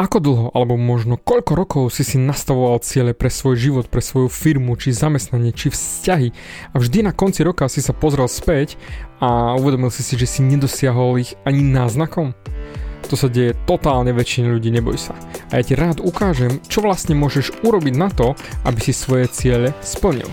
Ako dlho, alebo možno koľko rokov si si nastavoval ciele pre svoj život, pre svoju firmu, či zamestnanie, či vzťahy a vždy na konci roka si sa pozrel späť a uvedomil si si, že si nedosiahol ich ani náznakom? To sa deje totálne väčšine ľudí, neboj sa. A ja ti rád ukážem, čo vlastne môžeš urobiť na to, aby si svoje ciele splnil.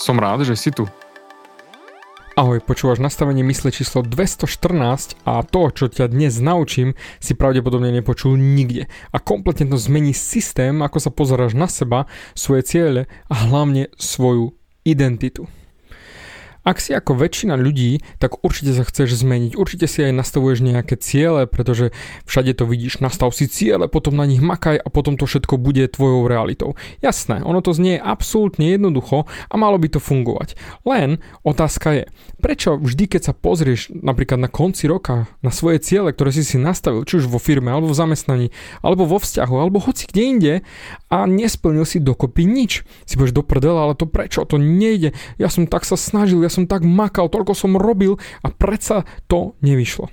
Som rád, že si tu. Ahoj, počúvaš nastavenie mysle číslo 214 a to, čo ťa dnes naučím, si pravdepodobne nepočul nikde. A kompletne to zmení systém, ako sa pozeráš na seba, svoje ciele a hlavne svoju identitu. Ak si ako väčšina ľudí, tak určite sa chceš zmeniť. Určite si aj nastavuješ nejaké ciele, pretože všade to vidíš. Nastav si ciele, potom na nich makaj a potom to všetko bude tvojou realitou. Jasné, ono to znie absolútne jednoducho a malo by to fungovať. Len otázka je, prečo vždy, keď sa pozrieš napríklad na konci roka na svoje ciele, ktoré si si nastavil, či už vo firme, alebo v zamestnaní, alebo vo vzťahu, alebo hoci kde inde a nesplnil si dokopy nič. Si povieš do prdela, ale to prečo? To nejde. Ja som tak sa snažil, ja som tak makal, toľko som robil a predsa to nevyšlo.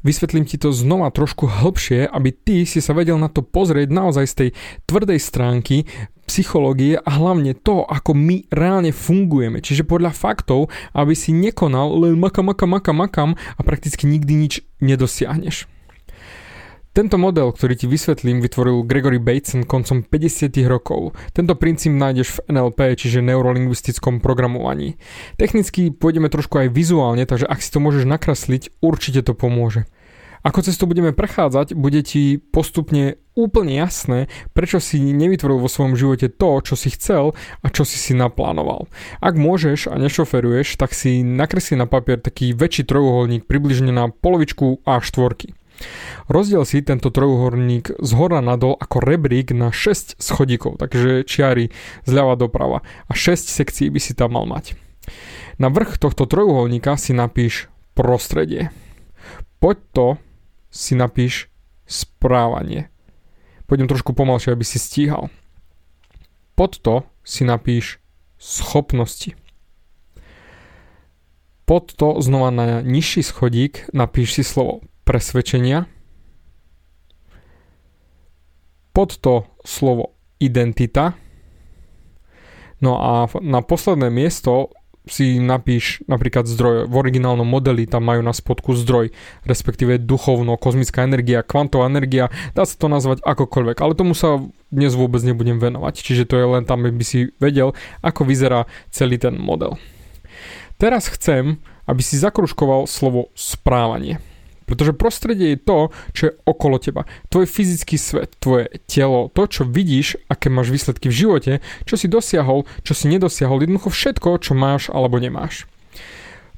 Vysvetlím ti to znova trošku hlbšie, aby ty si sa vedel na to pozrieť naozaj z tej tvrdej stránky psychológie a hlavne to, ako my reálne fungujeme. Čiže podľa faktov, aby si nekonal len makam, makam, makam, makam a prakticky nikdy nič nedosiahneš. Tento model, ktorý ti vysvetlím, vytvoril Gregory Bateson koncom 50 rokov. Tento princíp nájdeš v NLP, čiže neurolingvistickom programovaní. Technicky pôjdeme trošku aj vizuálne, takže ak si to môžeš nakresliť, určite to pomôže. Ako cez to budeme prechádzať, bude ti postupne úplne jasné, prečo si nevytvoril vo svojom živote to, čo si chcel a čo si si naplánoval. Ak môžeš a nešoferuješ, tak si nakresli na papier taký väčší trojuholník približne na polovičku A4. Rozdiel si tento trojuholník z hora nadol ako rebrík na 6 schodíkov, takže čiary zľava doprava a 6 sekcií by si tam mal mať. Na vrch tohto trojuholníka si napíš prostredie. Poď to si napíš správanie. Pôjdem trošku pomalšie, aby si stíhal. Pod to si napíš schopnosti. Pod to znova na nižší schodík napíš si slovo presvedčenia. Pod to slovo identita. No a na posledné miesto si napíš napríklad zdroj. V originálnom modeli tam majú na spodku zdroj, respektíve duchovno, kozmická energia, kvantová energia, dá sa to nazvať akokoľvek, ale tomu sa dnes vôbec nebudem venovať, čiže to je len tam, aby si vedel, ako vyzerá celý ten model. Teraz chcem, aby si zakruškoval slovo správanie. Pretože prostredie je to, čo je okolo teba. Tvoj fyzický svet, tvoje telo, to, čo vidíš, aké máš výsledky v živote, čo si dosiahol, čo si nedosiahol, jednoducho všetko, čo máš alebo nemáš.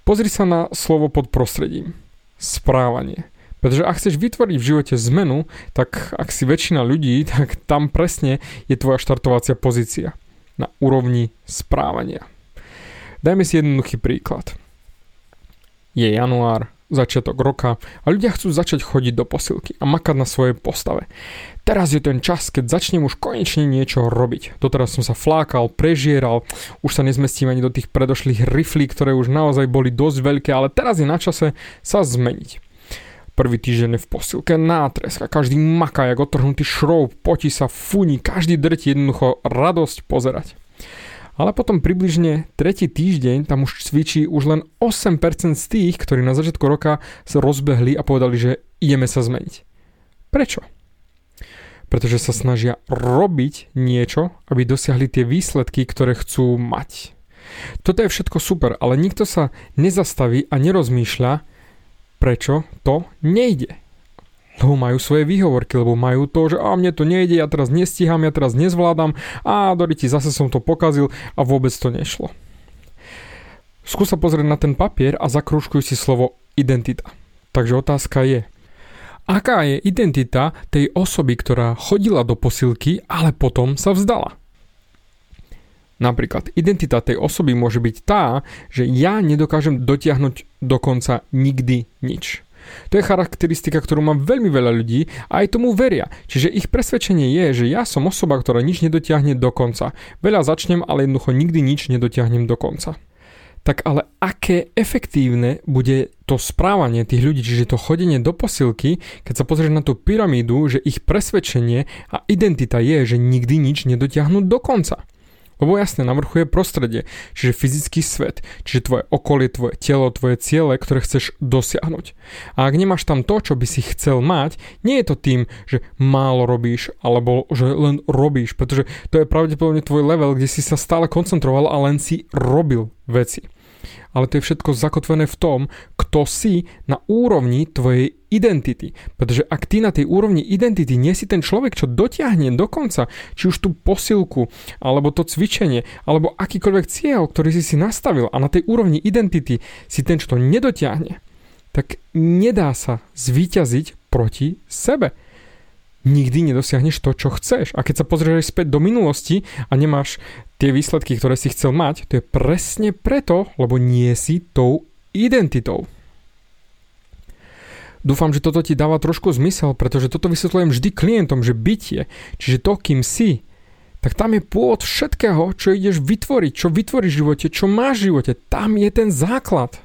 Pozri sa na slovo pod prostredím. Správanie. Pretože ak chceš vytvoriť v živote zmenu, tak ak si väčšina ľudí, tak tam presne je tvoja štartovacia pozícia. Na úrovni správania. Dajme si jednoduchý príklad. Je január, začiatok roka a ľudia chcú začať chodiť do posilky a makať na svojej postave. Teraz je ten čas, keď začnem už konečne niečo robiť. Doteraz som sa flákal, prežieral, už sa nezmestím ani do tých predošlých riflí, ktoré už naozaj boli dosť veľké, ale teraz je na čase sa zmeniť. Prvý týždeň je v posilke nátresk a každý maká jak otrhnutý šroub, potí sa, funí, každý drti jednoducho radosť pozerať. Ale potom približne tretí týždeň tam už cvičí už len 8% z tých, ktorí na začiatku roka sa rozbehli a povedali, že ideme sa zmeniť. Prečo? Pretože sa snažia robiť niečo, aby dosiahli tie výsledky, ktoré chcú mať. Toto je všetko super, ale nikto sa nezastaví a nerozmýšľa, prečo to nejde. Lebo majú svoje výhovorky, lebo majú to, že a mne to nejde, ja teraz nestíham, ja teraz nezvládam a doriti, zase som to pokazil a vôbec to nešlo. Skús sa pozrieť na ten papier a zakrúžkuj si slovo identita. Takže otázka je, aká je identita tej osoby, ktorá chodila do posilky, ale potom sa vzdala? Napríklad identita tej osoby môže byť tá, že ja nedokážem dotiahnuť dokonca nikdy nič. To je charakteristika, ktorú má veľmi veľa ľudí a aj tomu veria. Čiže ich presvedčenie je, že ja som osoba, ktorá nič nedotiahne do konca. Veľa začnem, ale jednoducho nikdy nič nedotiahnem do konca. Tak ale aké efektívne bude to správanie tých ľudí, čiže to chodenie do posilky, keď sa pozrieš na tú pyramídu, že ich presvedčenie a identita je, že nikdy nič nedotiahnu do konca. Lebo jasne, na vrchu je prostredie, čiže fyzický svet, čiže tvoje okolie, tvoje telo, tvoje ciele, ktoré chceš dosiahnuť. A ak nemáš tam to, čo by si chcel mať, nie je to tým, že málo robíš, alebo že len robíš, pretože to je pravdepodobne tvoj level, kde si sa stále koncentroval a len si robil veci ale to je všetko zakotvené v tom, kto si na úrovni tvojej identity. Pretože ak ty na tej úrovni identity nie si ten človek, čo dotiahne do konca, či už tú posilku, alebo to cvičenie, alebo akýkoľvek cieľ, ktorý si si nastavil a na tej úrovni identity si ten, čo to nedotiahne, tak nedá sa zvíťaziť proti sebe nikdy nedosiahneš to, čo chceš. A keď sa pozrieš späť do minulosti a nemáš tie výsledky, ktoré si chcel mať, to je presne preto, lebo nie si tou identitou. Dúfam, že toto ti dáva trošku zmysel, pretože toto vysvetľujem vždy klientom, že bytie, čiže to, kým si, tak tam je pôvod všetkého, čo ideš vytvoriť, čo vytvoríš v živote, čo máš v živote. Tam je ten základ.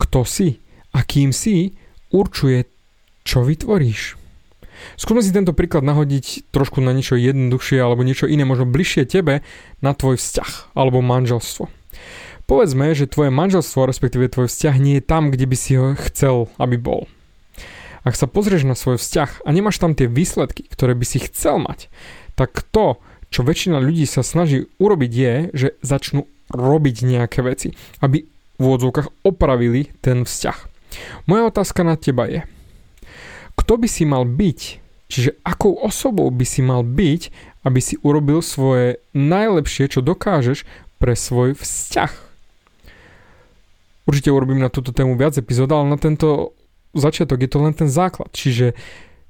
Kto si a kým si, určuje, čo vytvoríš. Skúsme si tento príklad nahodiť trošku na niečo jednoduchšie alebo niečo iné, možno bližšie tebe, na tvoj vzťah alebo manželstvo. Povedzme, že tvoje manželstvo, respektíve tvoj vzťah nie je tam, kde by si ho chcel, aby bol. Ak sa pozrieš na svoj vzťah a nemáš tam tie výsledky, ktoré by si chcel mať, tak to, čo väčšina ľudí sa snaží urobiť je, že začnú robiť nejaké veci, aby v úvodzovkách opravili ten vzťah. Moja otázka na teba je, kto by si mal byť, čiže akou osobou by si mal byť, aby si urobil svoje najlepšie, čo dokážeš pre svoj vzťah. Určite urobím na túto tému viac epizód, ale na tento začiatok je to len ten základ. Čiže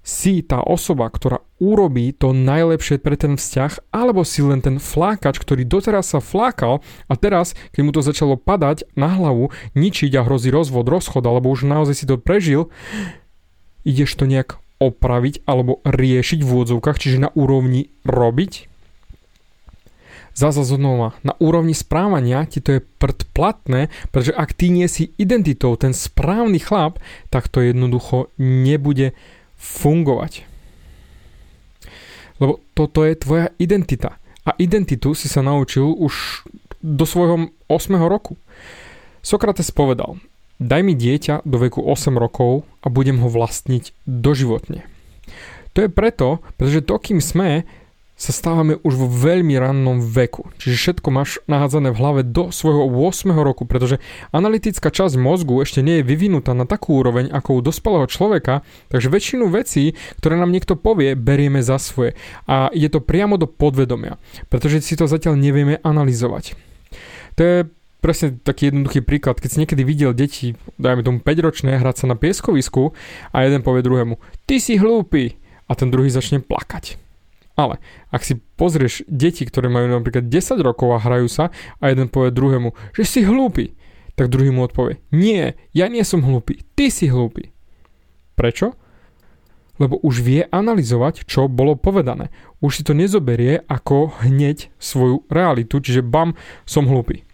si tá osoba, ktorá urobí to najlepšie pre ten vzťah, alebo si len ten flákač, ktorý doteraz sa flákal a teraz, keď mu to začalo padať na hlavu, ničiť a hrozí rozvod, rozchod, alebo už naozaj si to prežil, ideš to nejak opraviť alebo riešiť v úvodzovkách, čiže na úrovni robiť. Zasa znova, na úrovni správania ti to je prd platné, pretože ak ty nie si identitou, ten správny chlap, tak to jednoducho nebude fungovať. Lebo toto je tvoja identita. A identitu si sa naučil už do svojho 8. roku. Sokrates povedal, Daj mi dieťa do veku 8 rokov a budem ho vlastniť doživotne. To je preto, pretože to, kým sme, sa stávame už vo veľmi rannom veku. Čiže všetko máš nahádzané v hlave do svojho 8 roku, pretože analytická časť mozgu ešte nie je vyvinutá na takú úroveň ako u dospelého človeka, takže väčšinu vecí, ktoré nám niekto povie, berieme za svoje. A je to priamo do podvedomia, pretože si to zatiaľ nevieme analyzovať. To je presne taký jednoduchý príklad, keď si niekedy videl deti, dajme tomu 5-ročné, hrať sa na pieskovisku a jeden povie druhému, ty si hlúpy a ten druhý začne plakať. Ale ak si pozrieš deti, ktoré majú napríklad 10 rokov a hrajú sa a jeden povie druhému, že si hlúpy, tak druhý mu odpovie, nie, ja nie som hlúpy, ty si hlúpy. Prečo? Lebo už vie analyzovať, čo bolo povedané. Už si to nezoberie ako hneď svoju realitu, čiže bam, som hlúpy.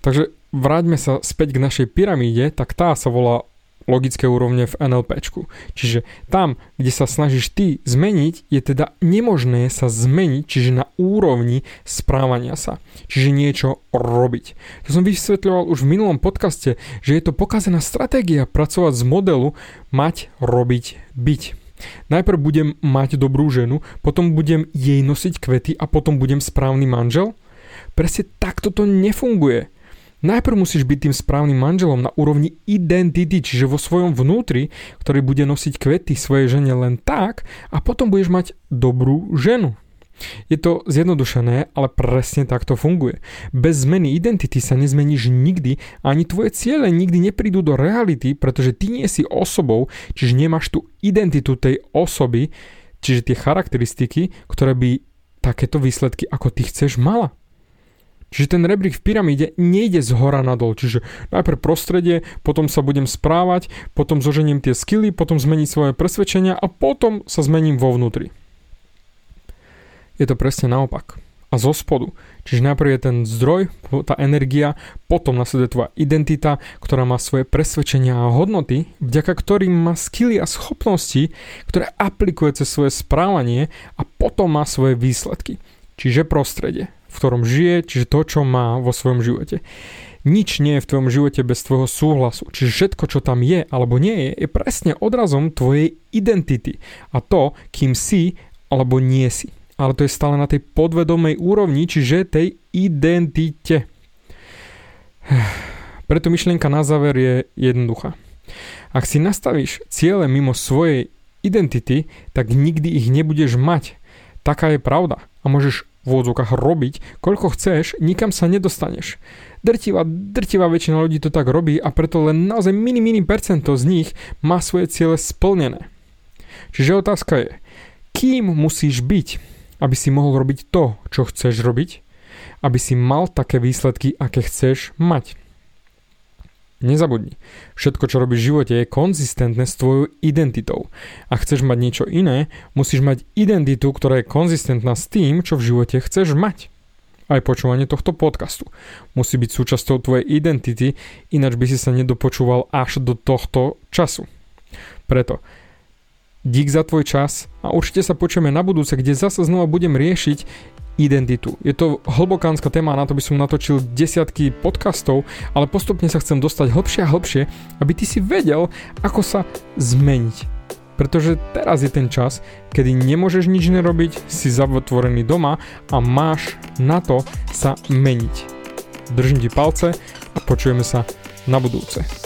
Takže vráťme sa späť k našej pyramíde, tak tá sa volá logické úrovne v NLPčku. Čiže tam, kde sa snažíš ty zmeniť, je teda nemožné sa zmeniť, čiže na úrovni správania sa. Čiže niečo robiť. To som vysvetľoval už v minulom podcaste, že je to pokazená stratégia pracovať z modelu mať, robiť, byť. Najprv budem mať dobrú ženu, potom budem jej nosiť kvety a potom budem správny manžel? Presne takto to nefunguje. Najprv musíš byť tým správnym manželom na úrovni identity, čiže vo svojom vnútri, ktorý bude nosiť kvety svojej žene len tak a potom budeš mať dobrú ženu. Je to zjednodušené, ale presne tak to funguje. Bez zmeny identity sa nezmeníš nikdy a ani tvoje ciele nikdy neprídu do reality, pretože ty nie si osobou, čiže nemáš tú identitu tej osoby, čiže tie charakteristiky, ktoré by takéto výsledky ako ty chceš mala. Čiže ten rebrík v pyramíde nejde z hora nadol, čiže najprv prostredie, potom sa budem správať, potom zožením tie skily, potom zmením svoje presvedčenia a potom sa zmením vo vnútri. Je to presne naopak. A zo spodu. Čiže najprv je ten zdroj, tá energia, potom nasleduje tvoja identita, ktorá má svoje presvedčenia a hodnoty, vďaka ktorým má skily a schopnosti, ktoré aplikuje cez svoje správanie a potom má svoje výsledky. Čiže prostredie v ktorom žije, čiže to, čo má vo svojom živote. Nič nie je v tvojom živote bez tvojho súhlasu. Čiže všetko, čo tam je alebo nie je, je presne odrazom tvojej identity a to, kým si alebo nie si. Ale to je stále na tej podvedomej úrovni, čiže tej identite. Preto myšlienka na záver je jednoduchá. Ak si nastavíš ciele mimo svojej identity, tak nikdy ich nebudeš mať. Taká je pravda. A môžeš v úvodzovkách robiť, koľko chceš, nikam sa nedostaneš. Drtivá, drtivá väčšina ľudí to tak robí a preto len naozaj mini, mini percento z nich má svoje ciele splnené. Čiže otázka je, kým musíš byť, aby si mohol robiť to, čo chceš robiť, aby si mal také výsledky, aké chceš mať. Nezabudni, všetko, čo robíš v živote, je konzistentné s tvojou identitou. A chceš mať niečo iné, musíš mať identitu, ktorá je konzistentná s tým, čo v živote chceš mať. Aj počúvanie tohto podcastu musí byť súčasťou tvojej identity, ináč by si sa nedopočúval až do tohto času. Preto dík za tvoj čas a určite sa počujeme na budúce, kde zase znova budem riešiť identitu. Je to hlbokánska téma, na to by som natočil desiatky podcastov, ale postupne sa chcem dostať hlbšie a hlbšie, aby ty si vedel, ako sa zmeniť. Pretože teraz je ten čas, kedy nemôžeš nič nerobiť, si zavotvorený doma a máš na to sa meniť. Držím ti palce a počujeme sa na budúce.